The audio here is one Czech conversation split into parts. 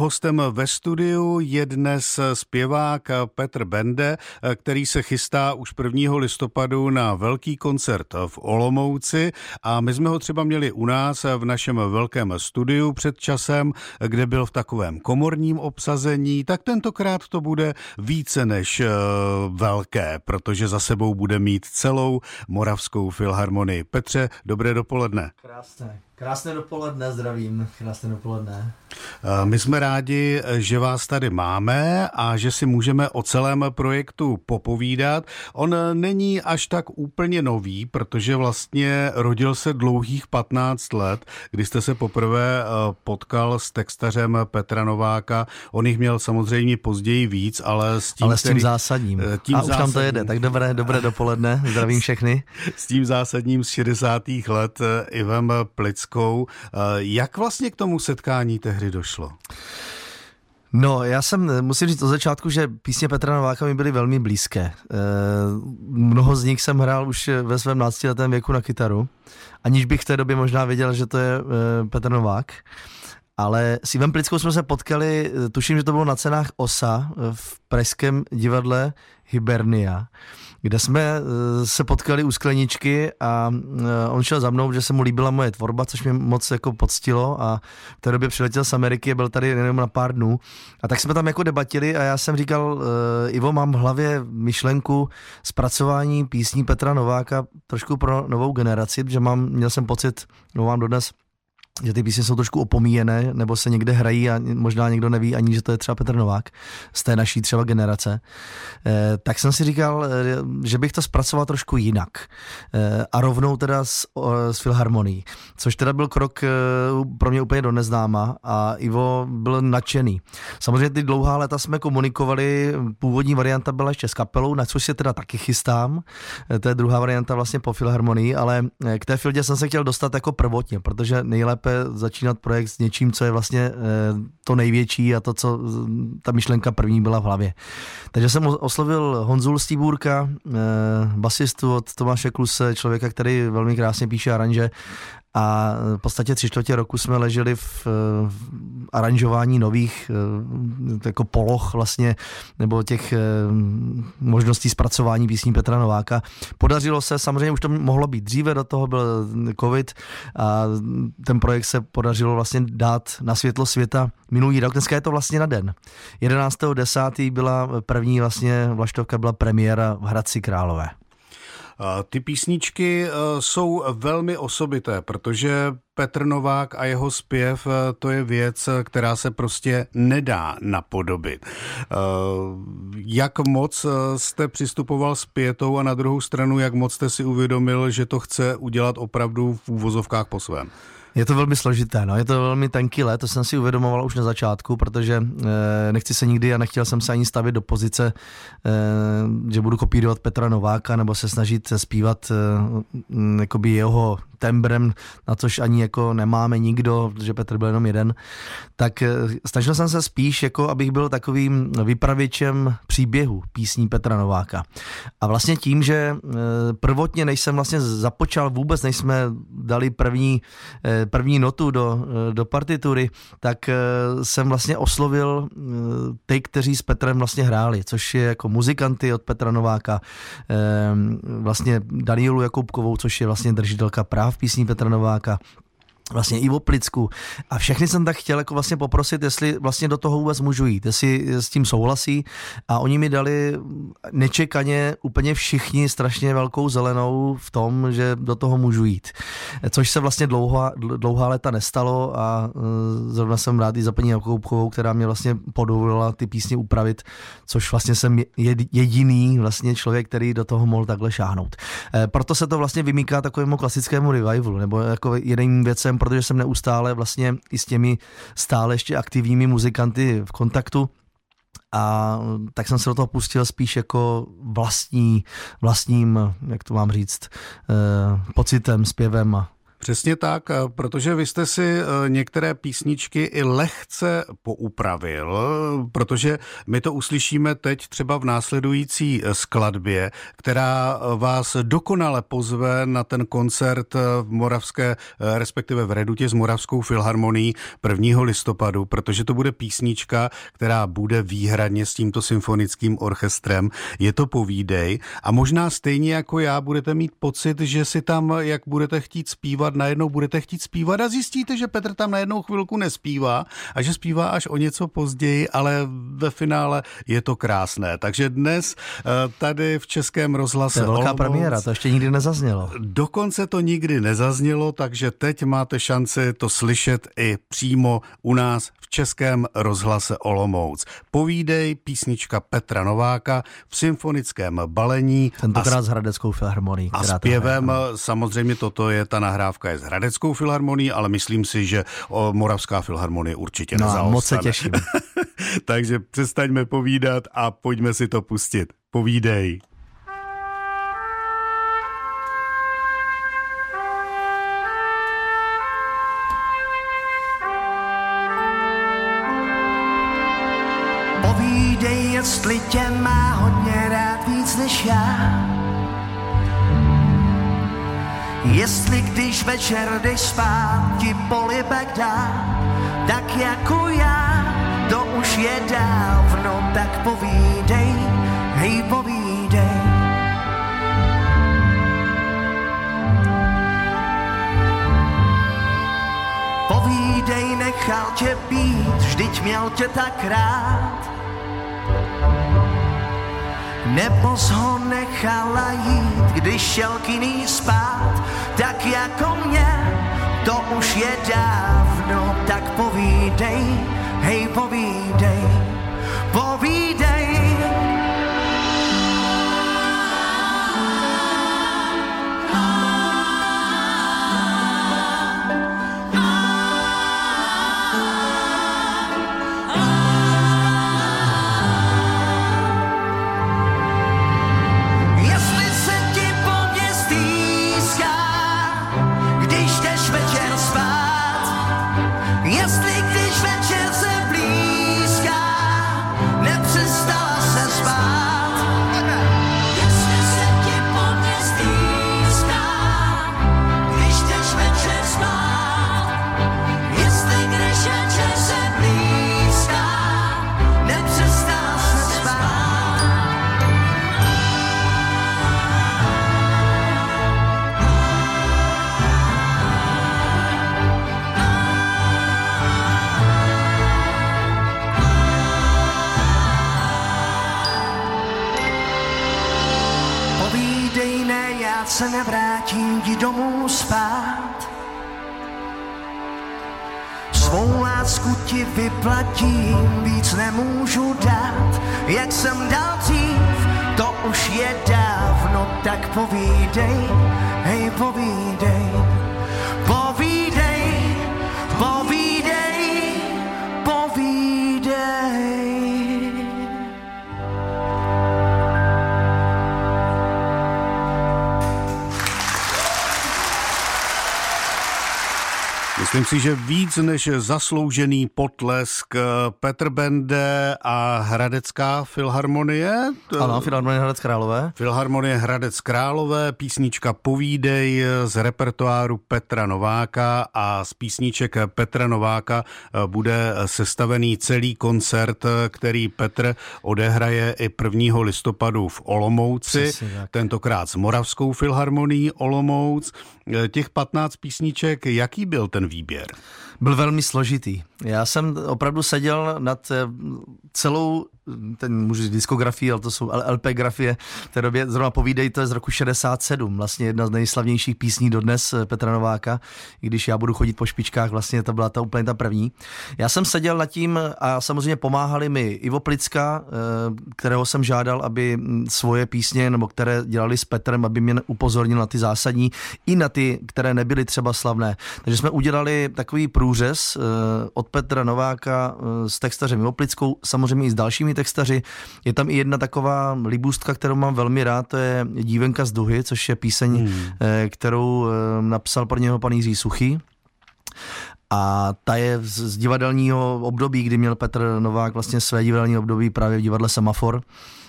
Hostem ve studiu je dnes zpěvák Petr Bende, který se chystá už 1. listopadu na velký koncert v Olomouci a my jsme ho třeba měli u nás v našem velkém studiu před časem, kde byl v takovém komorním obsazení, tak tentokrát to bude více než eh, velké, protože za sebou bude mít celou Moravskou filharmonii. Petře, dobré dopoledne. Krásné. Krásné dopoledne, zdravím. Krásné dopoledne. My jsme rádi, že vás tady máme a že si můžeme o celém projektu popovídat. On není až tak úplně nový, protože vlastně rodil se dlouhých 15 let, kdy jste se poprvé eh, potkal s textařem Petra Nováka. On jich měl samozřejmě později víc, ale s tím, ale s tím který, zásadním. Eh, tím a zásadním, už tam to jede, tak dobré, dobré dopoledne, zdravím všechny. S tím zásadním z 60. let eh, Ivem Plic Českou. Eh, jak vlastně k tomu setkání tehdy došlo? No, já jsem, musím říct od začátku, že písně Petra Nováka mi byly velmi blízké. E, mnoho z nich jsem hrál už ve svém 12 letém věku na kytaru, aniž bych v té době možná věděl, že to je e, Petr Novák. Ale s Ivem Plickou jsme se potkali, tuším, že to bylo na cenách OSA v pražském divadle Hibernia kde jsme eh, se potkali u skleničky a eh, on šel za mnou, že se mu líbila moje tvorba, což mě moc jako poctilo a v té době přiletěl z Ameriky, byl tady jenom na pár dnů. A tak jsme tam jako debatili a já jsem říkal, eh, Ivo, mám v hlavě myšlenku zpracování písní Petra Nováka trošku pro novou generaci, že mám, měl jsem pocit, no mám dodnes, že ty písně jsou trošku opomíjené, nebo se někde hrají a možná někdo neví ani, že to je třeba Petr Novák z té naší třeba generace, eh, tak jsem si říkal, eh, že bych to zpracoval trošku jinak. Eh, a rovnou teda s, s Filharmonií, což teda byl krok pro mě úplně do neznáma a Ivo byl nadšený. Samozřejmě ty dlouhá léta jsme komunikovali, původní varianta byla ještě s kapelou, na což se teda taky chystám, to je druhá varianta vlastně po Filharmonii, ale k té fildě jsem se chtěl dostat jako prvotně, protože nejlépe lépe začínat projekt s něčím, co je vlastně eh, to největší a to, co ta myšlenka první byla v hlavě. Takže jsem oslovil Honzu Lstýbůrka, eh, basistu od Tomáše Kluse, člověka, který velmi krásně píše aranže a v podstatě tři čtvrtě roku jsme leželi v, v aranžování nových eh, jako poloh vlastně, nebo těch eh, možností zpracování písní Petra Nováka. Podařilo se, samozřejmě už to mohlo být dříve, do toho byl covid a ten projekt se podařilo vlastně dát na světlo světa minulý rok. Dneska je to vlastně na den. 11.10. byla první vlastně vlaštovka, byla premiéra v Hradci Králové. Ty písničky e, jsou velmi osobité, protože Petr Novák a jeho zpěv, e, to je věc, která se prostě nedá napodobit. E, jak moc jste přistupoval s pětou a na druhou stranu, jak moc jste si uvědomil, že to chce udělat opravdu v úvozovkách po svém? Je to velmi složité, no. je to velmi tenký let, to jsem si uvědomoval už na začátku, protože e, nechci se nikdy a nechtěl jsem se ani stavit do pozice, e, že budu kopírovat Petra Nováka nebo se snažit zpívat e, jakoby jeho tembrem, na což ani jako nemáme nikdo, protože Petr byl jenom jeden, tak eh, snažil jsem se spíš, jako abych byl takovým vypravěčem příběhu písní Petra Nováka. A vlastně tím, že eh, prvotně, než jsem vlastně započal vůbec, než jsme dali první, eh, první notu do, do partitury, tak jsem vlastně oslovil ty, kteří s Petrem vlastně hráli, což je jako muzikanty od Petra Nováka, vlastně Danielu Jakubkovou, což je vlastně držitelka práv písní Petra Nováka, vlastně Ivo Plicku a všechny jsem tak chtěl jako vlastně poprosit, jestli vlastně do toho vůbec můžu jít, jestli s tím souhlasí a oni mi dali nečekaně úplně všichni strašně velkou zelenou v tom, že do toho můžu jít. Což se vlastně dlouhá, dlouhá léta nestalo a e, zrovna jsem rád i za paní Jakoubkovou, která mě vlastně podovolila ty písně upravit, což vlastně jsem jediný vlastně člověk, který do toho mohl takhle šáhnout. Proto se to vlastně vymýká takovému klasickému revivalu, nebo jako jedním věcem jsem, protože jsem neustále vlastně i s těmi stále ještě aktivními muzikanty v kontaktu, a tak jsem se do toho pustil spíš jako vlastní, vlastním, jak to mám říct, eh, pocitem, zpěvem a Přesně tak, protože vy jste si některé písničky i lehce poupravil, protože my to uslyšíme teď třeba v následující skladbě, která vás dokonale pozve na ten koncert v Moravské, respektive v Redutě s Moravskou filharmonií 1. listopadu, protože to bude písnička, která bude výhradně s tímto symfonickým orchestrem. Je to povídej a možná stejně jako já budete mít pocit, že si tam, jak budete chtít zpívat, najednou budete chtít zpívat a zjistíte, že Petr tam najednou chvilku nespívá a že zpívá až o něco později, ale ve finále je to krásné. Takže dnes eh, tady v Českém rozhlase... To je velká Olomouc, premiéra, to ještě nikdy nezaznělo. Dokonce to nikdy nezaznělo, takže teď máte šanci to slyšet i přímo u nás v Českém rozhlase Olomouc. Povídej, písnička Petra Nováka v symfonickém balení. Tentokrát a, s Hradeckou filharmonií. A zpěvem, samozřejmě toto je, ta nahrávka je s Hradeckou filharmonií, ale myslím si, že o, Moravská filharmonie určitě no, nezaostane. moc se těším. Takže přestaňme povídat a pojďme si to pustit. Povídej, večer jdeš spát, ti polibek dá, tak jako já, to už je dávno, tak povídej, hej povídej. Povídej, nechal tě být, vždyť měl tě tak rád. Nebo ho nechala jít, když šel k jiný spát, tak jako mě, to už je dávno, tak povídej, hej povídej, ti domů spát. Svou lásku ti vyplatím, víc nemůžu dát, jak jsem dal dřív, to už je dávno, tak povídej, hej povídej, Myslím si, že víc než zasloužený potlesk Petr Bende a Hradecká filharmonie. Ano, Filharmonie Hradec Králové. Filharmonie Hradec Králové, písnička Povídej z repertoáru Petra Nováka a z písniček Petra Nováka bude sestavený celý koncert, který Petr odehraje i 1. listopadu v Olomouci, tentokrát s Moravskou filharmonií Olomouc. Těch 15 písniček, jaký byl ten výběr? Byl velmi složitý. Já jsem opravdu seděl nad eh, celou ten můžu diskografii, ale to jsou LP grafie, v té době zrovna povídej, to je z roku 67, vlastně jedna z nejslavnějších písní dodnes eh, Petra Nováka, i když já budu chodit po špičkách, vlastně to byla ta úplně ta první. Já jsem seděl nad tím a samozřejmě pomáhali mi Ivo Plicka, eh, kterého jsem žádal, aby hm, svoje písně, nebo které dělali s Petrem, aby mě upozornil na ty zásadní, i na ty, které nebyly třeba slavné. Takže jsme udělali takový průřez eh, od Petra Nováka s textařem Ivo Plickou, samozřejmě i s dalšími textaři. Je tam i jedna taková libůstka, kterou mám velmi rád, to je Dívenka z Duhy, což je píseň, hmm. kterou napsal pro něho pan Jiří Suchý. A ta je z divadelního období, kdy měl Petr Novák vlastně své divadelní období právě v divadle Semafor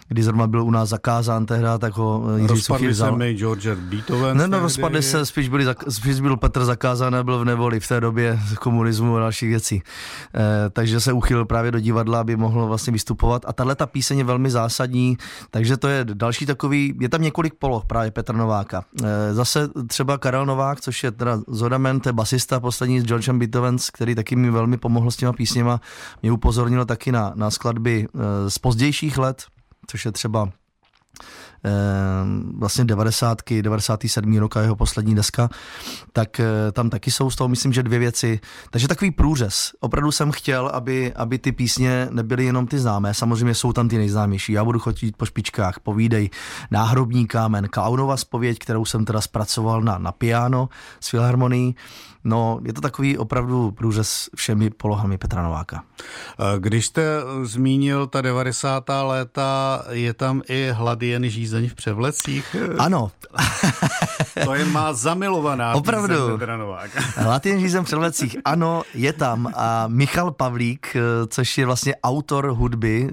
kdy zrovna byl u nás zakázán tehda, tak ho Jiří Rozpadli se mi George Beethoven. Ne, no, rozpadli se, spíš, byli, spíš byl Petr zakázán a byl v nevoli v té době komunismu a dalších věcí. E, takže se uchylil právě do divadla, aby mohl vlastně vystupovat. A tahle ta píseň je velmi zásadní, takže to je další takový, je tam několik poloh právě Petr Nováka. E, zase třeba Karel Novák, což je teda Zodamen, to je basista poslední s Georgem Beethoven, který taky mi velmi pomohl s těma písněma. Mě upozornil taky na, na skladby z pozdějších let, což je třeba eh, vlastně 90. 97. rok a jeho poslední deska, tak eh, tam taky jsou z toho, myslím, že dvě věci. Takže takový průřez. Opravdu jsem chtěl, aby, aby ty písně nebyly jenom ty známé. Samozřejmě jsou tam ty nejznámější. Já budu chodit po špičkách, povídej, náhrobní kámen, Klaunova spověď, kterou jsem teda zpracoval na, na piano s filharmonií. No, je to takový opravdu průřez všemi polohami Petra Nováka. Když jste zmínil ta 90. léta, je tam i hlad jen žízeň v převlecích? Ano. to je má zamilovaná Opravdu. Žízeň v převlecích, ano, je tam. A Michal Pavlík, což je vlastně autor hudby,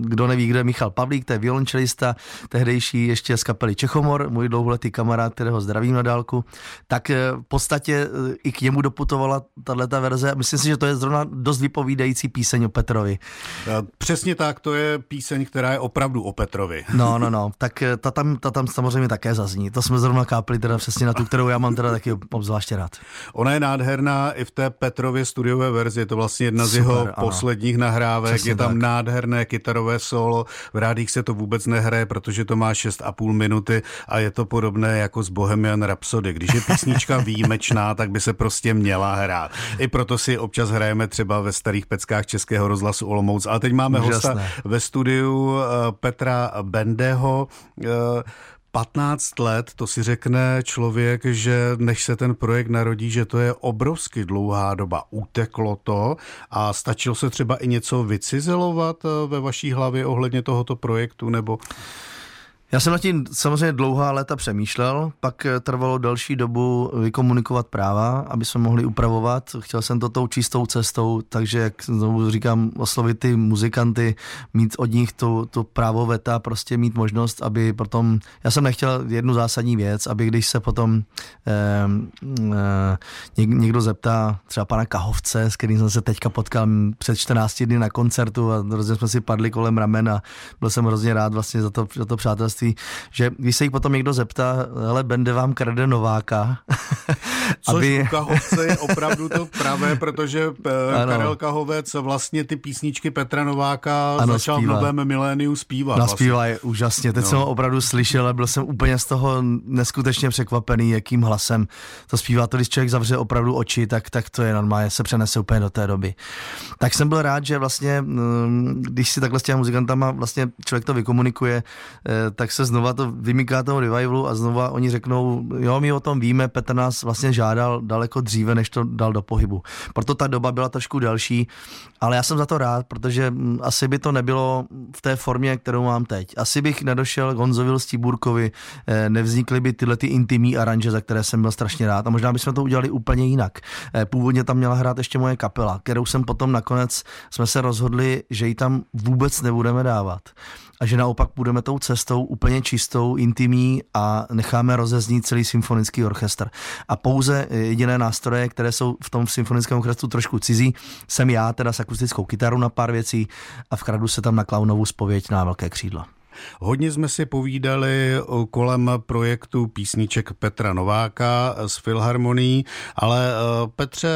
kdo neví, kdo je Michal Pavlík, to je violončelista, tehdejší ještě z kapely Čechomor, můj dlouholetý kamarád, kterého zdravím na dálku, tak v podstatě i k němu doputovala tato verze. Myslím si, že to je zrovna dost vypovídající píseň o Petrovi. Přesně tak, to je píseň, která je opravdu o Petrovi. No, no, no, tak eh, ta tam, ta tam samozřejmě také zazní. To jsme zrovna kápli teda přesně na tu, kterou já mám teda taky obzvláště rád. Ona je nádherná i v té Petrově studiové verzi, je to vlastně jedna Super, z jeho ano. posledních nahrávek, přesně je tam tak. nádherné kytarové solo, v rádích se to vůbec nehraje, protože to má 6,5 minuty a je to podobné jako z Bohemian Rhapsody. Když je písnička výjimečná, tak by se prostě měla hrát. I proto si občas hrajeme třeba ve starých peckách Českého rozhlasu Olomouc. Ale teď máme Úžasné. hosta ve studiu eh, Petra Bendeho. 15 eh, let, to si řekne člověk, že než se ten projekt narodí, že to je obrovsky dlouhá doba. Uteklo to a stačilo se třeba i něco vycizelovat eh, ve vaší hlavě ohledně tohoto projektu, nebo... Já jsem na tím samozřejmě dlouhá léta přemýšlel, pak eh, trvalo další dobu vykomunikovat práva, aby jsme mohli upravovat. Chtěl jsem to tou čistou cestou, takže jak znovu říkám, oslovit ty muzikanty, mít od nich to, to právo veta, prostě mít možnost, aby potom, já jsem nechtěl jednu zásadní věc, aby když se potom eh, eh, někdo zeptá třeba pana Kahovce, s kterým jsem se teďka potkal před 14 dny na koncertu a hrozně jsme si padli kolem ramen a byl jsem hrozně rád vlastně za to, za to přátelství manželství, že když se jich potom někdo zeptá, hele, Bende vám krade Nováka. Což aby... u Kahovce je opravdu to pravé, protože eh, ano. Karel Kahovec vlastně ty písničky Petra Nováka ano, začal zpívá. v novém miléniu zpívat. No, vlastně. zpívá je úžasně, teď no. jsem ho opravdu slyšel a byl jsem úplně z toho neskutečně překvapený, jakým hlasem to zpívá. To, když člověk zavře opravdu oči, tak, tak to je normálně, se přenese úplně do té doby. Tak jsem byl rád, že vlastně, mm, když si takhle s těmi muzikantama vlastně člověk to vykomunikuje, eh, tak se znova to vymyká toho revivalu a znova oni řeknou, jo, my o tom víme, Petr nás vlastně žádal daleko dříve, než to dal do pohybu. Proto ta doba byla trošku delší, ale já jsem za to rád, protože mm, asi by to nebylo v té formě, kterou mám teď. Asi bych nedošel Gonzovil Stiburkovi, eh, nevznikly by tyhle ty intimní aranže, za které jsem byl strašně rád a možná bychom to udělali úplně jinak. Eh, původně tam měla hrát ještě moje kapela, kterou jsem potom nakonec jsme se rozhodli, že ji tam vůbec nebudeme dávat a že naopak půjdeme tou cestou úplně čistou, intimní a necháme rozeznít celý symfonický orchestr. A pouze jediné nástroje, které jsou v tom symfonickém orchestru trošku cizí, jsem já teda s akustickou kytarou na pár věcí a vkradu se tam na klaunovou spověď na velké křídlo. Hodně jsme si povídali kolem projektu písniček Petra Nováka z Filharmonií, ale eh, Petře,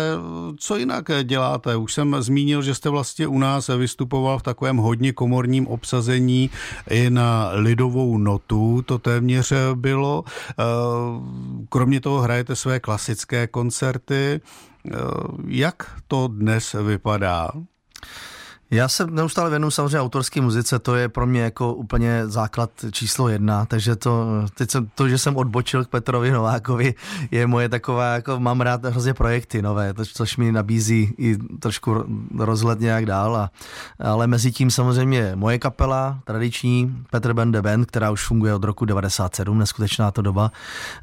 co jinak děláte? Už jsem zmínil, že jste vlastně u nás vystupoval v takovém hodně komorním obsazení i na lidovou notu, to téměř bylo. Eh, kromě toho hrajete své klasické koncerty. Eh, jak to dnes vypadá? Já se neustále věnuju samozřejmě autorské muzice, to je pro mě jako úplně základ číslo jedna, takže to, teď jsem, to, že jsem odbočil k Petrovi Novákovi, je moje taková, jako mám rád hrozně projekty nové, to, což mi nabízí i trošku rozhled nějak dál, a, ale mezi tím samozřejmě moje kapela, tradiční Petr Bende Band, která už funguje od roku 97, neskutečná to doba.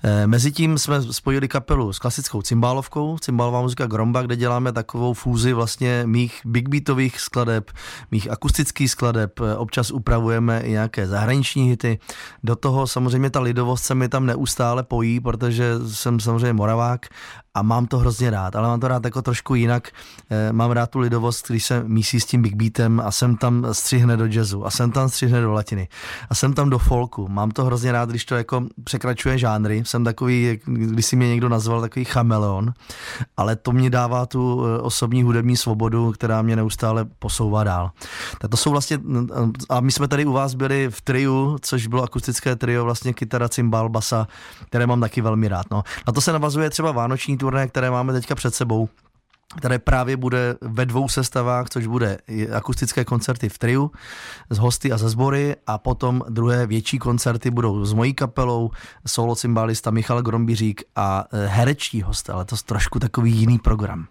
E, mezi tím jsme spojili kapelu s klasickou cymbálovkou, cymbálová muzika Gromba, kde děláme takovou fúzi vlastně mých big beatových skladeb, skladeb, mých akustických skladeb, občas upravujeme i nějaké zahraniční hity. Do toho samozřejmě ta lidovost se mi tam neustále pojí, protože jsem samozřejmě Moravák a mám to hrozně rád, ale mám to rád jako trošku jinak. E, mám rád tu lidovost, když se mísí s tím big beatem a jsem tam střihne do jazzu a jsem tam střihne do latiny a jsem tam do folku. Mám to hrozně rád, když to jako překračuje žánry. Jsem takový, když si mě někdo nazval, takový chameleon, ale to mě dává tu eh, osobní hudební svobodu, která mě neustále posouvá dál. Tak to jsou vlastně, a my jsme tady u vás byli v triu, což bylo akustické trio, vlastně kytara, cymbal, basa, které mám taky velmi rád. No. Na to se navazuje třeba Vánoční turné, které máme teďka před sebou které právě bude ve dvou sestavách, což bude akustické koncerty v triu s hosty a ze sbory a potom druhé větší koncerty budou s mojí kapelou, solo cymbalista Michal Grombiřík a e, herečtí hosté, ale to je trošku takový jiný program.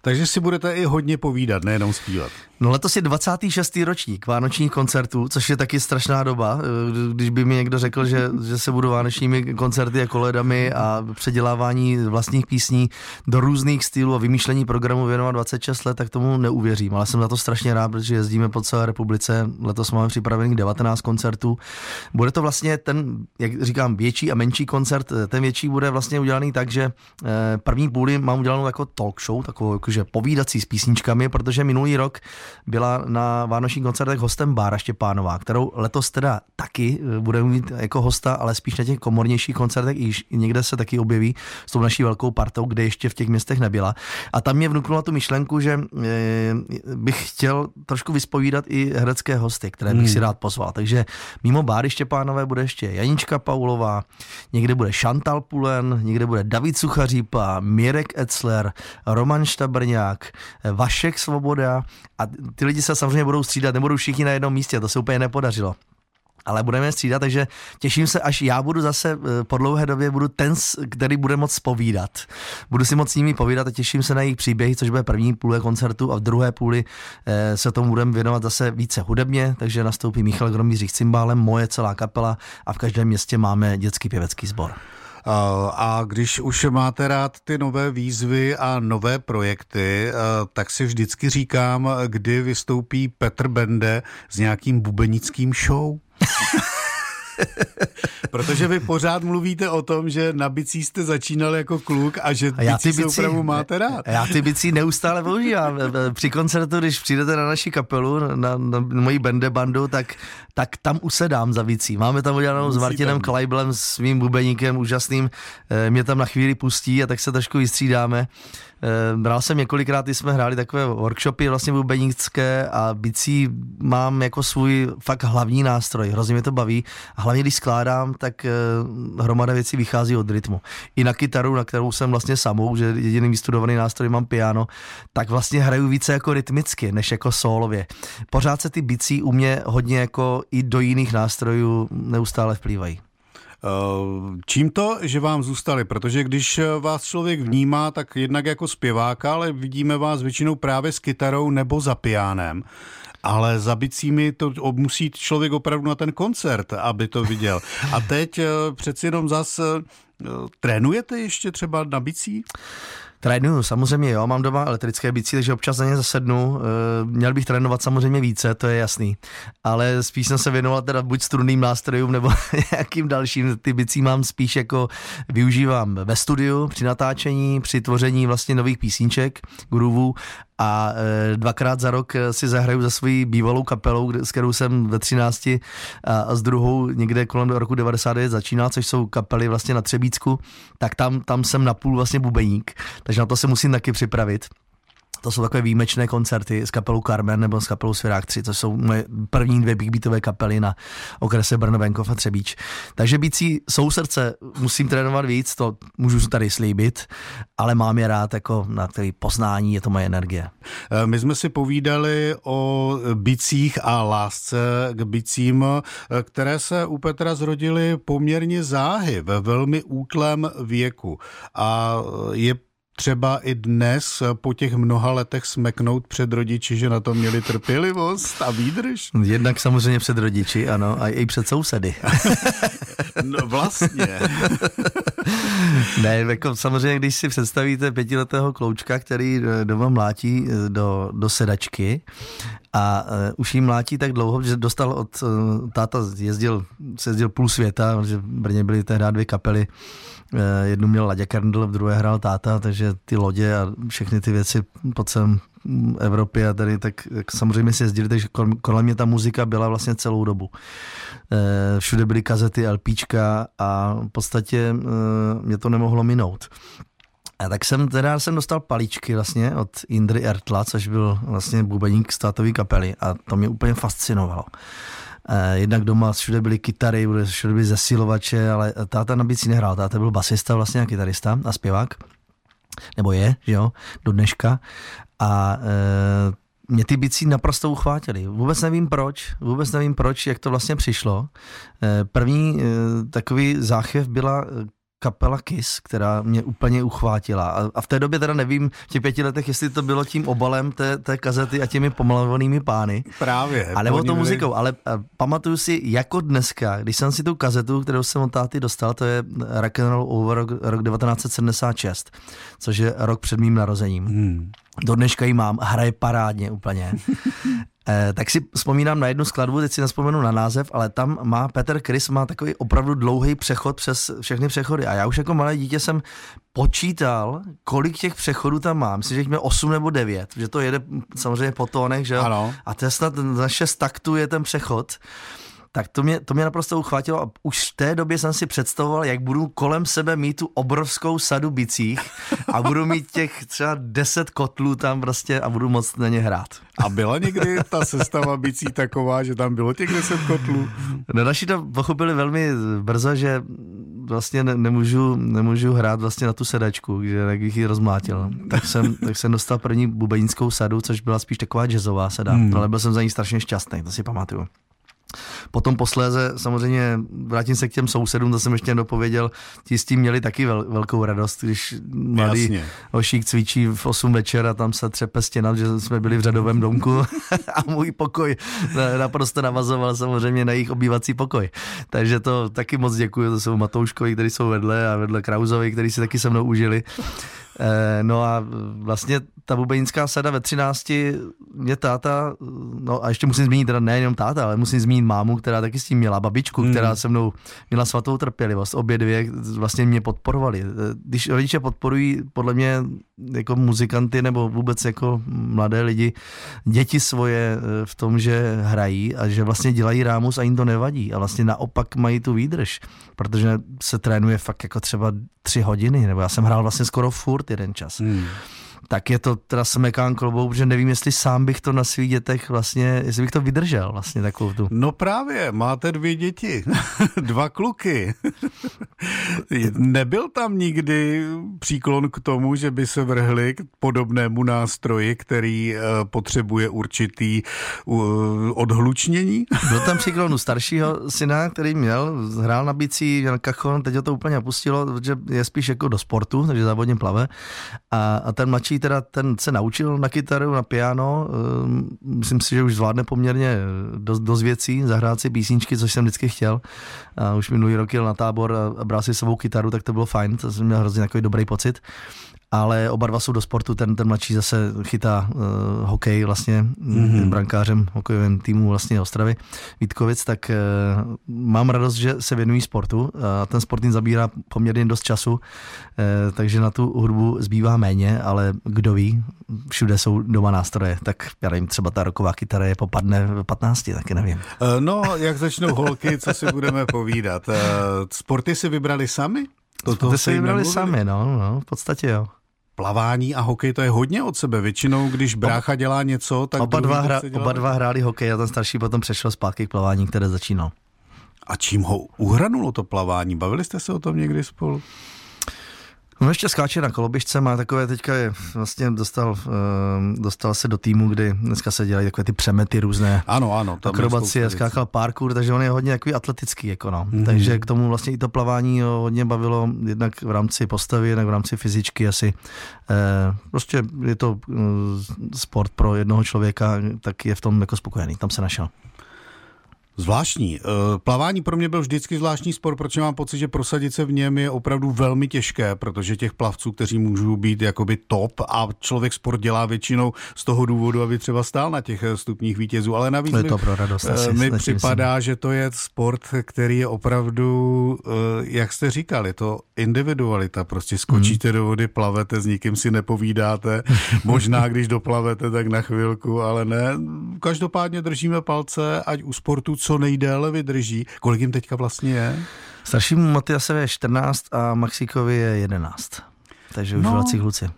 Takže si budete i hodně povídat, nejenom zpívat. No letos je 26. ročník vánočních koncertů, což je taky strašná doba. E, když by mi někdo řekl, že, že se budou vánočními koncerty a koledami a předělávání vlastních písní do různých stylů a vymýšlení programů programu věnovat 26 let, tak tomu neuvěřím, ale jsem za to strašně rád, protože jezdíme po celé republice. Letos máme připravených 19 koncertů. Bude to vlastně ten, jak říkám, větší a menší koncert. Ten větší bude vlastně udělaný tak, že eh, první půli mám udělanou jako talk show, takovou jakože povídací s písničkami, protože minulý rok byla na Vánočních koncertech hostem Bára Štěpánová, kterou letos teda taky eh, bude mít jako hosta, ale spíš na těch komornějších koncertech i někde se taky objeví s tou naší velkou partou, kde ještě v těch městech nebyla. A tam mě vnuknula tu myšlenku, že eh, bych chtěl trošku vyspovídat i herecké hosty, které bych hmm. si rád pozval. Takže mimo Báry Štěpánové bude ještě Janička Paulová, někde bude Šantal Pulen, někde bude David Suchařípa, Mirek Etzler, Roman Štabrňák, Vašek Svoboda a ty lidi se samozřejmě budou střídat, nebudou všichni na jednom místě, to se úplně nepodařilo ale budeme střídat, takže těším se, až já budu zase eh, po dlouhé době, budu ten, který bude moc povídat. Budu si moc s nimi povídat a těším se na jejich příběhy, což bude první půle koncertu a v druhé půli eh, se tomu budeme věnovat zase více hudebně, takže nastoupí Michal Gromířích cymbálem, moje celá kapela a v každém městě máme dětský pěvecký sbor. A když už máte rád ty nové výzvy a nové projekty, tak si vždycky říkám, kdy vystoupí Petr Bende s nějakým bubenickým show. Protože vy pořád mluvíte o tom, že na bicí jste začínal jako kluk a že a já ty bicí opravdu máte rád. Já ty bicí neustále používám. Při koncertu, když přijdete na naši kapelu, na, na moji bende bandu, tak, tak tam usedám za bicí. Máme tam udělanou s Martinem Klajblem, s mým bubeníkem úžasným. Eh, mě tam na chvíli pustí a tak se trošku vystřídáme. Eh, bral jsem několikrát, jsme hráli takové workshopy vlastně bubenické a bicí mám jako svůj fakt hlavní nástroj, hrozně mě to baví a hlavně když skládám, tak eh, hromada věcí vychází od rytmu. I na kytaru, na kterou jsem vlastně samou, že jediný vystudovaný nástroj mám piano, tak vlastně hraju více jako rytmicky, než jako solově. Pořád se ty bicí u mě hodně jako i do jiných nástrojů neustále vplývají. Eh, čím to, že vám zůstali? Protože když vás člověk vnímá, tak jednak jako zpěváka, ale vidíme vás většinou právě s kytarou nebo za pianem. Ale za bicími to musí člověk opravdu na ten koncert, aby to viděl. A teď eh, přeci jenom zas eh, trénujete ještě třeba na bicí? Trénuju, samozřejmě jo, mám doma elektrické bicí, takže občas na ně zasednu. E, měl bych trénovat samozřejmě více, to je jasný. Ale spíš jsem se věnoval teda buď strunným nástrojům nebo nějakým dalším. Ty bicí mám spíš jako využívám ve studiu při natáčení, při tvoření vlastně nových písniček, groovů a e, dvakrát za rok si zahraju za svojí bývalou kapelou, s kterou jsem ve 13 a, a s druhou někde kolem roku 99 začínal, což jsou kapely vlastně na Třebícku, tak tam, tam jsem napůl vlastně bubeník takže na to se musím taky připravit. To jsou takové výjimečné koncerty s kapelou Carmen nebo s kapelou Svirák 3, to jsou moje první dvě big beatové kapely na okrese Brno, Venkov a Třebíč. Takže bící jsou srdce, musím trénovat víc, to můžu tady slíbit, ale mám je rád jako na který poznání, je to moje energie. Eh, my jsme si povídali o bicích a lásce k bicím, eh, které se u Petra zrodily poměrně záhy ve velmi útlém věku. A je třeba i dnes po těch mnoha letech smeknout před rodiči, že na to měli trpělivost a výdrž? Jednak samozřejmě před rodiči, ano, a i před sousedy. no vlastně. ne, jako samozřejmě, když si představíte pětiletého kloučka, který eh, doma mlátí eh, do, do sedačky a uh, už jí mlátí tak dlouho, že dostal od uh, táta, jezdil, se jezdil půl světa, protože v Brně byly tehdy dvě kapely, uh, jednu měl Ladě Kerndl, v druhé hrál táta, takže ty lodě a všechny ty věci po celém Evropě a tady, tak, tak samozřejmě si jezdili, takže kolem, mě ta muzika byla vlastně celou dobu. Všude byly kazety, LPčka a v podstatě mě to nemohlo minout. A tak jsem teda jsem dostal paličky vlastně od Indry Ertla, což byl vlastně bubeník státové kapely a to mě úplně fascinovalo. Jednak doma všude byly kytary, všude byly zesilovače, ale táta na bicí nehrál, táta byl basista vlastně a kytarista a zpěvák, nebo je, že jo, do dneška. A e, mě ty bicí naprosto uchvátily. Vůbec nevím proč, vůbec nevím proč, jak to vlastně přišlo. E, první takový záchev byla kapela Kiss, která mě úplně uchvátila. A, a v té době teda nevím, v těch pěti letech, jestli to bylo tím obalem té, té kazety a těmi pomalovanými pány. Právě. A nebo tou muzikou, ale a, pamatuju si jako dneska, když jsem si tu kazetu, kterou jsem od táty dostal, to je Rock and Roll Over rok, rok 1976, což je rok před mým narozením. Hmm. Do dneška ji mám, hraje parádně úplně. Eh, tak si vzpomínám na jednu skladbu, teď si nespomenu na název, ale tam má Peter Chris má takový opravdu dlouhý přechod přes všechny přechody. A já už jako malé dítě jsem počítal, kolik těch přechodů tam mám. Myslím, že jich mě 8 nebo 9, že to jede samozřejmě po tónech, že jo? Ano. A to je snad na 6 taktů je ten přechod tak to mě, to mě naprosto uchvátilo a už v té době jsem si představoval, jak budu kolem sebe mít tu obrovskou sadu bicích a budu mít těch třeba deset kotlů tam prostě a budu moc na ně hrát. A byla někdy ta sestava bicí taková, že tam bylo těch deset kotlů? No naši to pochopili velmi brzo, že vlastně ne, nemůžu, nemůžu hrát vlastně na tu sedačku, že jak bych ji rozmlátil. Tak jsem, tak jsem dostal první bubenickou sadu, což byla spíš taková jazzová sada, hmm. ale byl jsem za ní strašně šťastný, to si pamatuju. Potom posléze samozřejmě vrátím se k těm sousedům, to jsem ještě dopověděl, ti s tím měli taky vel, velkou radost, když mladý ošík cvičí v 8 večer a tam se třepe stěna, že jsme byli v řadovém domku a můj pokoj naprosto navazoval samozřejmě na jejich obývací pokoj. Takže to taky moc děkuji, to jsou Matouškovi, kteří jsou vedle a vedle Krauzovi, kteří si taky se mnou užili. Eh, no a vlastně ta bubenická sada ve 13 mě táta, no a ještě musím zmínit teda nejenom táta, ale musím zmínit mámu, která taky s tím měla, babičku, hmm. která se mnou měla svatou trpělivost. Obě dvě vlastně mě podporovali. Když rodiče podporují podle mě jako muzikanty nebo vůbec jako mladé lidi, děti svoje eh, v tom, že hrají a že vlastně dělají rámus a jim to nevadí a vlastně naopak mají tu výdrž, protože se trénuje fakt jako třeba tři hodiny, nebo já jsem hrál vlastně skoro furt jeden čas. Hmm tak je to teda smekán klobou, protože nevím, jestli sám bych to na svých dětech vlastně, jestli bych to vydržel vlastně takovou tu. No právě, máte dvě děti, dva kluky. Nebyl tam nikdy příklon k tomu, že by se vrhli k podobnému nástroji, který uh, potřebuje určitý odhlučnění? Byl tam příklon u staršího syna, který měl, hrál na bicí, na kachon, teď ho to úplně opustilo, protože je spíš jako do sportu, takže závodně plave. A, a ten mladší teda ten se naučil na kytaru, na piano, ehm, myslím si, že už zvládne poměrně dost, dost věcí, zahrát si písničky, což jsem vždycky chtěl. A už minulý rok jel na tábor a bral si svou kytaru, tak to bylo fajn, to jsem měl hrozně takový dobrý pocit ale oba dva jsou do sportu, ten, ten mladší zase chytá uh, hokej vlastně, mm-hmm. brankářem hokejovém týmu vlastně Ostravy, Vítkovic, tak uh, mám radost, že se věnují sportu a ten sport jim zabírá poměrně dost času, uh, takže na tu hudbu zbývá méně, ale kdo ví, všude jsou doma nástroje, tak já nevím, třeba ta roková kytara je popadne v 15, taky nevím. No, jak začnou holky, co si budeme povídat. Sporty si vybrali sami? To, to se vybrali sami, no, no, v podstatě jo. Plavání a hokej to je hodně od sebe. Většinou, když brácha dělá něco, tak oba dva, hra, dělá... oba dva hráli hokej a ten starší potom přešel zpátky k plavání, které začínal. A čím ho uhranulo to plavání? Bavili jste se o tom někdy spolu? No ještě skáče na koloběžce, má takové, teďka je, vlastně dostal, uh, dostal se do týmu, kdy dneska se dělají takové ty přemety různé. Ano, ano. Akrobacie, skákal parkour, takže on je hodně takový atletický, jako no. Mm-hmm. Takže k tomu vlastně i to plavání ho hodně bavilo, jednak v rámci postavy, jednak v rámci fyzičky asi. Uh, prostě je to uh, sport pro jednoho člověka, tak je v tom jako spokojený, tam se našel. Zvláštní. Eh, plavání pro mě byl vždycky zvláštní sport, protože mám pocit, že prosadit se v něm je opravdu velmi těžké, protože těch plavců, kteří můžou být jakoby top a člověk sport dělá většinou z toho důvodu, aby třeba stál na těch eh, stupních vítězů, ale navíc je to pro radost, eh, asi, mi připadá, že to je sport, který je opravdu, jak jste říkali, to individualita, prostě skočíte hmm. do vody, plavete, s nikým si nepovídáte, možná když doplavete, tak na chvilku, ale ne. Každopádně držíme palce, ať u sportu co nejdéle vydrží. Kolik jim teďka vlastně je? Staršímu Matiasovi je 14 a Maxikovi je 11. Takže už no, vlací kluci.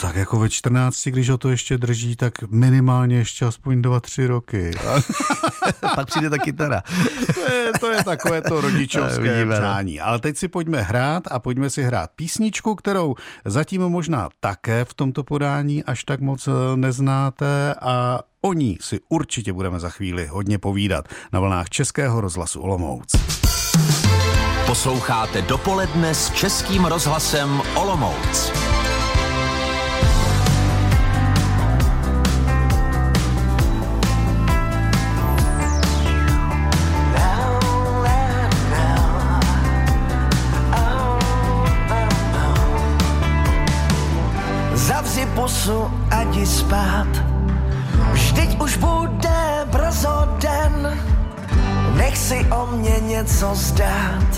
Tak jako ve 14, když ho to ještě drží, tak minimálně ještě aspoň 2-3 roky. Pak přijde ta kytara. to, je, to je takové to rodičovské no. přání. Ale teď si pojďme hrát a pojďme si hrát písničku, kterou zatím možná také v tomto podání až tak moc eh, neznáte a O ní si určitě budeme za chvíli hodně povídat na vlnách Českého rozhlasu Olomouc. Posloucháte dopoledne s Českým rozhlasem Olomouc. Zavři pusu a jdi spát Vždyť už bude brzo den, nech si o mě něco zdát.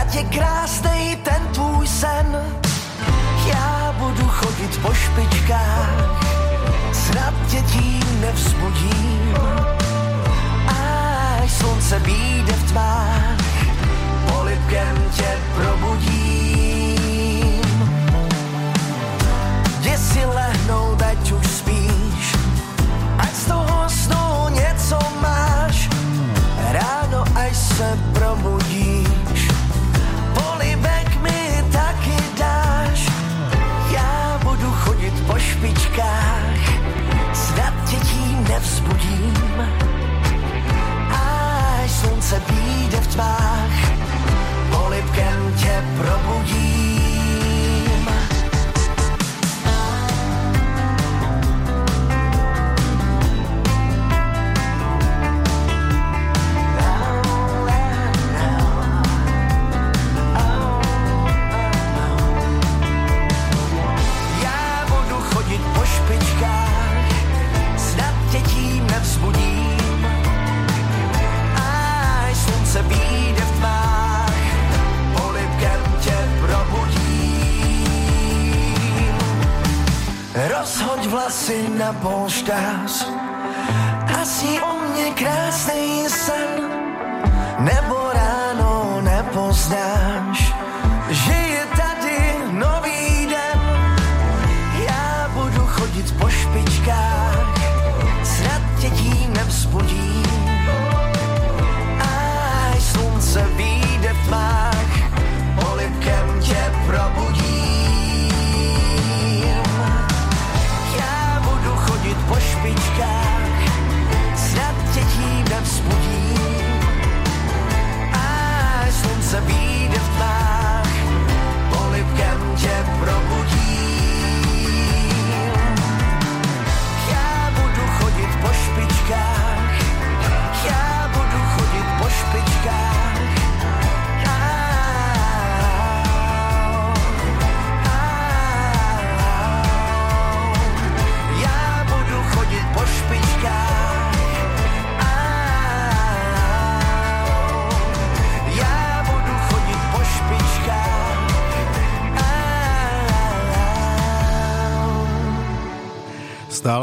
Ať je krásnej ten tvůj sen, já budu chodit po špičkách, snad tě tím nevzbudím. Až slunce býde v tmách, polipkem tě probudím. Jdi si lehnout, ať už spíš, snu něco máš, ráno až se probudíš, polibek mi taky dáš, já budu chodit po špičkách, snad tě tím nevzbudím, až slunce vyjde v tmách, polibkem tě probudím.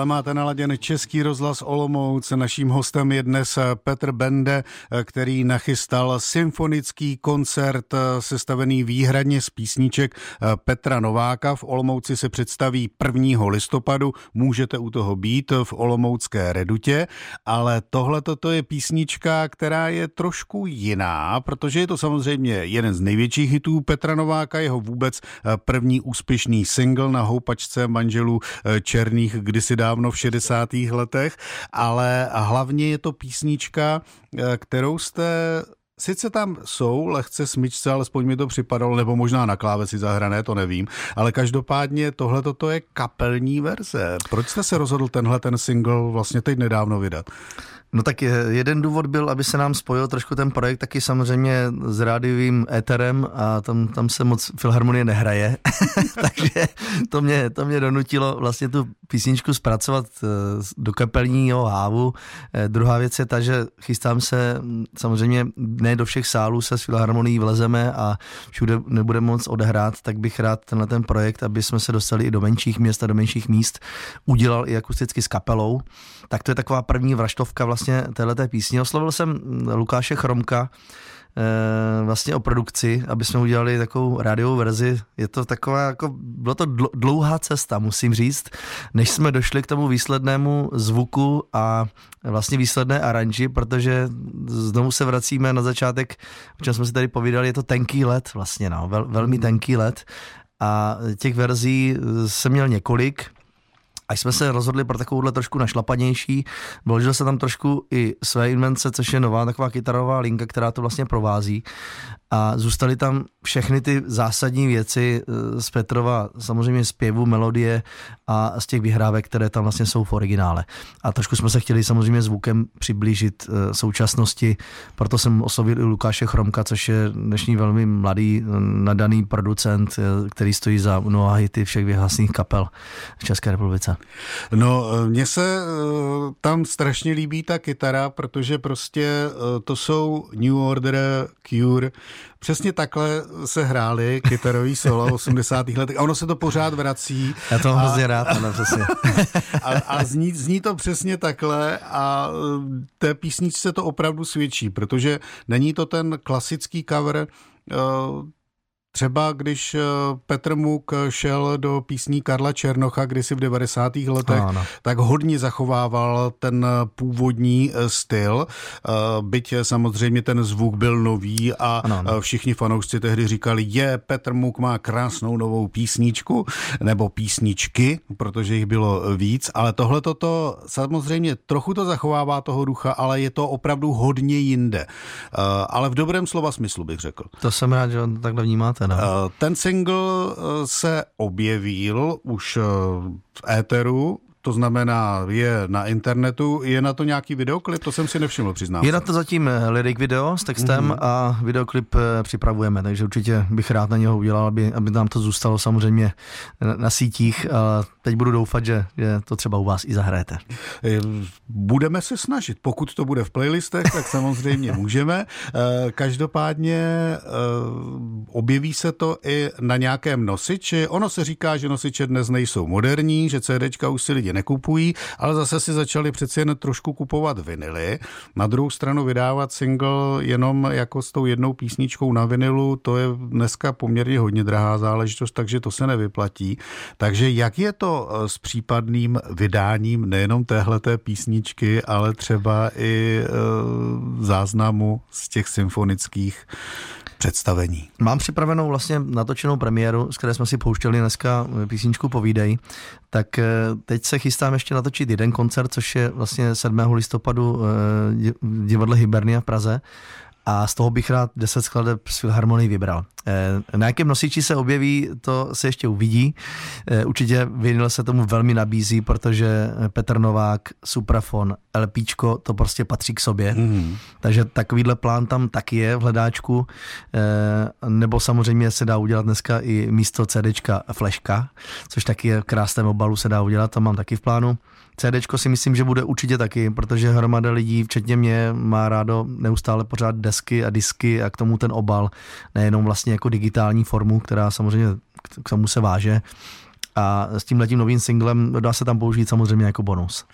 Stále máte naladěn Český rozhlas Olomouc. Naším hostem je dnes Petr Bende, který nachystal symfonický koncert sestavený výhradně z písniček Petra Nováka. V Olomouci se představí 1. listopadu. Můžete u toho být v Olomoucké redutě, ale tohle to je písnička, která je trošku jiná, protože je to samozřejmě jeden z největších hitů Petra Nováka, jeho vůbec první úspěšný single na houpačce manželů Černých, kdy kdysi dávno v 60. letech, ale hlavně je to písnička, eh, kterou jste Sice tam jsou lehce smyčce, alespoň mi to připadalo, nebo možná na klávesi zahrané, to nevím, ale každopádně tohle to je kapelní verze. Proč jste se rozhodl tenhle ten single vlastně teď nedávno vydat? No tak jeden důvod byl, aby se nám spojil trošku ten projekt taky samozřejmě s rádiovým éterem a tam, tam se moc filharmonie nehraje, takže to mě, to mě donutilo vlastně tu písničku zpracovat eh, do kapelního hávu. Eh, druhá věc je ta, že chystám se, mm, samozřejmě ne do všech sálů se s filharmonií vlezeme a všude nebudeme moc odehrát, tak bych rád tenhle ten projekt, aby jsme se dostali i do menších měst a do menších míst, udělal i akusticky s kapelou. Tak to je taková první vraštovka vlastně vlastně téhleté písně. Oslovil jsem Lukáše Chromka, eh, vlastně o produkci, aby jsme udělali takovou rádiovou verzi. Je to taková, jako, bylo to dlouhá cesta, musím říct, než jsme došli k tomu výslednému zvuku a vlastně výsledné aranži, protože znovu se vracíme na začátek, o čem jsme si tady povídali, je to tenký let vlastně, no, vel, velmi tenký let a těch verzí jsem měl několik, až jsme se rozhodli pro takovouhle trošku našlapanější, vložil se tam trošku i své invence, což je nová taková kytarová linka, která to vlastně provází a zůstaly tam všechny ty zásadní věci eh, z Petrova, samozřejmě zpěvu, melodie a z těch vyhrávek, které tam vlastně jsou v originále. A trošku jsme se chtěli samozřejmě zvukem přiblížit eh, současnosti, proto jsem oslovil i Lukáše Chromka, což je dnešní velmi mladý, eh, nadaný producent, který stojí za mnoha hity všech vyhlasných kapel v České republice. No, mně se tam strašně líbí ta kytara, protože prostě to jsou New Order, Cure, Přesně takhle se hráli kytarový solo v 80. letech a ono se to pořád vrací. Já to hrozně rád, ano, přesně. a, a zní, zní to přesně takhle a e, té písničce to opravdu svědčí, protože není to ten klasický cover uh, Třeba když eh, Petr Muk šel do písní Karla Černocha kdysi v 90. letech, ano. tak hodně zachovával ten původní eh, styl, eh, byť samozřejmě ten zvuk byl nový a ano, ano. všichni fanoušci tehdy říkali, je, Petr Muk má krásnou novou písničku, nebo písničky, protože jich bylo víc, ale tohle toto samozřejmě trochu to zachovává toho ducha, ale je to opravdu hodně jinde. Ale v dobrém slova smyslu bych řekl. To jsem rád, že takhle vnímáte no. Eh, ten single eh, se objevil už eh, v éteru to znamená, je na internetu, je na to nějaký videoklip, to jsem si nevšiml, přiznám. Je na to zatím lyric video s textem mm-hmm. a videoklip připravujeme, takže určitě bych rád na něho udělal, aby, aby nám to zůstalo samozřejmě na, na sítích. A teď budu doufat, že, že to třeba u vás i zahrajete. Budeme se snažit, pokud to bude v playlistech, tak samozřejmě můžeme. Každopádně objeví se to i na nějakém nosiči. Ono se říká, že nosiče dnes nejsou moderní, že CDčka už si lidi nekupují, ale zase si začali přeci jen trošku kupovat vinily. Na druhou stranu vydávat single jenom jako s tou jednou písničkou na vinilu, to je dneska poměrně hodně drahá záležitost, takže to se nevyplatí. Takže jak je to eh, s případným vydáním nejenom téhleté písničky, ale třeba i e, záznamu z těch symfonických představení. Mám připravenou vlastně natočenou premiéru, z které jsme si pouštěli dneska písničku Povídej, tak eh, teď se chystám ještě natočit jeden koncert, což je vlastně 7. listopadu eh, divadle Hibernia v Praze a z toho bych rád 10 skladeb z Filharmonii vybral. Eh, na jakém nosiči se objeví, to se ještě uvidí. Eh, určitě vinyl se tomu velmi nabízí, protože Petr Novák, Suprafon, LPčko, to prostě patří k sobě. Mm. Takže takovýhle plán tam taky je v hledáčku. Eh, nebo samozřejmě se dá udělat dneska i místo CDčka flashka, což taky je krásném obalu se dá udělat, to mám taky v plánu. CDčko si myslím, že bude určitě taky, protože hromada lidí, včetně mě, má rádo neustále pořád desky a disky a k tomu ten obal, nejenom vlastně jako digitální formu, která samozřejmě k tomu se váže, a s tím letím novým singlem dá se tam použít samozřejmě jako bonus.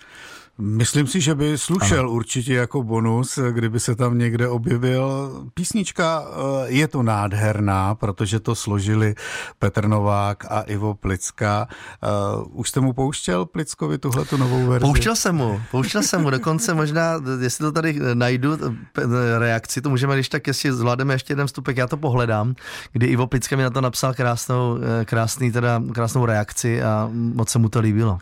Myslím si, že by slušel ano. určitě jako bonus, kdyby se tam někde objevil. Písnička eh, je to nádherná, protože to složili Petr Novák a Ivo Plicka. Eh, už jste mu pouštěl Plickovi tuhle tu novou verzi? Pouštěl jsem mu, pouštěl jsem mu, dokonce možná, jestli to tady najdu, reakci, to můžeme, když tak, jestli zvládneme ještě jeden vstupek, já to pohledám, kdy Ivo Plicka mi na to napsal krásnou, eh, krásný, teda, krásnou reakci a moc se mu to líbilo.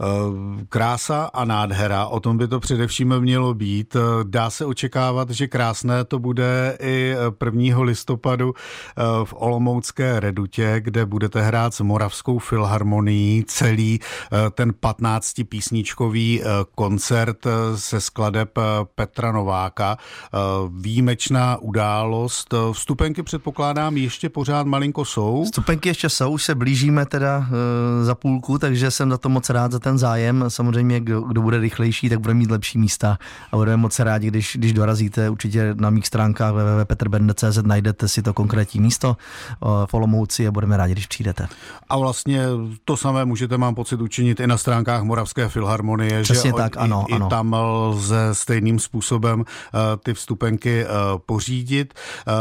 Eh, krása a nádhera, o tom by to především mělo být. Eh, dá se očekávat, že krásné to bude i 1. listopadu eh, v Olomoucké Redutě, kde budete hrát s Moravskou filharmonií celý ten 15 písničkový koncert se skladeb Petra Nováka. Výjimečná událost. Vstupenky předpokládám ještě pořád malinko jsou. Vstupenky ještě jsou, už se blížíme teda za půlku, takže jsem za to moc rád za ten zájem. Samozřejmě, kdo, kdo bude rychlejší, tak bude mít lepší místa a budeme moc rádi, když, když dorazíte. Určitě na mých stránkách www.peterbende.cz najdete si to konkrétní místo v Olomouci a budeme rádi, když přijdete. A vlastně to samé můžete, mám pocit, učinit i na stránkách Moravské filharmonie. Přesně že tak, ano, i, ano. I tam lze stejným způsobem uh, ty vstupenky uh, pořídit. Uh,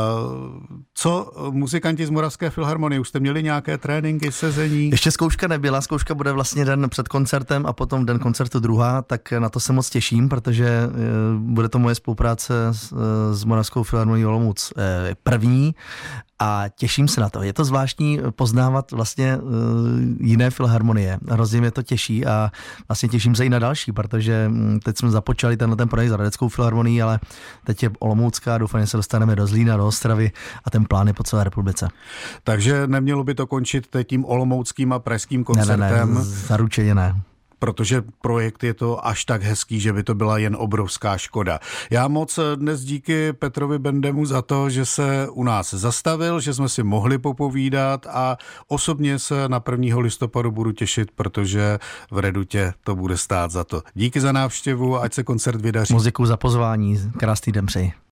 co muzikanti z Moravské filharmonie? Už jste měli nějaké tréninky, sezení? Ještě zkouška nebyla, zkouška bude vlastně den před koncertem a potom den koncertu druhá, tak na to se moc těším, protože eh, bude to moje spolupráce s, eh, s Moravskou filharmonií Olomouc eh, první a těším se na to. Je to zvláštní poznávat vlastně jiné filharmonie. Hrozně mě to těší a vlastně těším se i na další, protože hm, teď jsme započali tenhle ten projekt s Radeckou filharmonií, ale teď je Olomoucká, doufám, že se dostaneme do Zlína, do Ostravy a ten plán je po celé republice. Takže nemělo by to končit teď tím olomouckým a pražským koncertem? Ne, ne, ne, zaručeně ne protože projekt je to až tak hezký, že by to byla jen obrovská škoda. Já moc dnes díky Petrovi Bendemu za to, že se u nás zastavil, že jsme si mohli popovídat a osobně se na 1. listopadu budu těšit, protože v Redutě to bude stát za to. Díky za návštěvu, ať se koncert vydaří. Muziku za pozvání, krásný den přeji.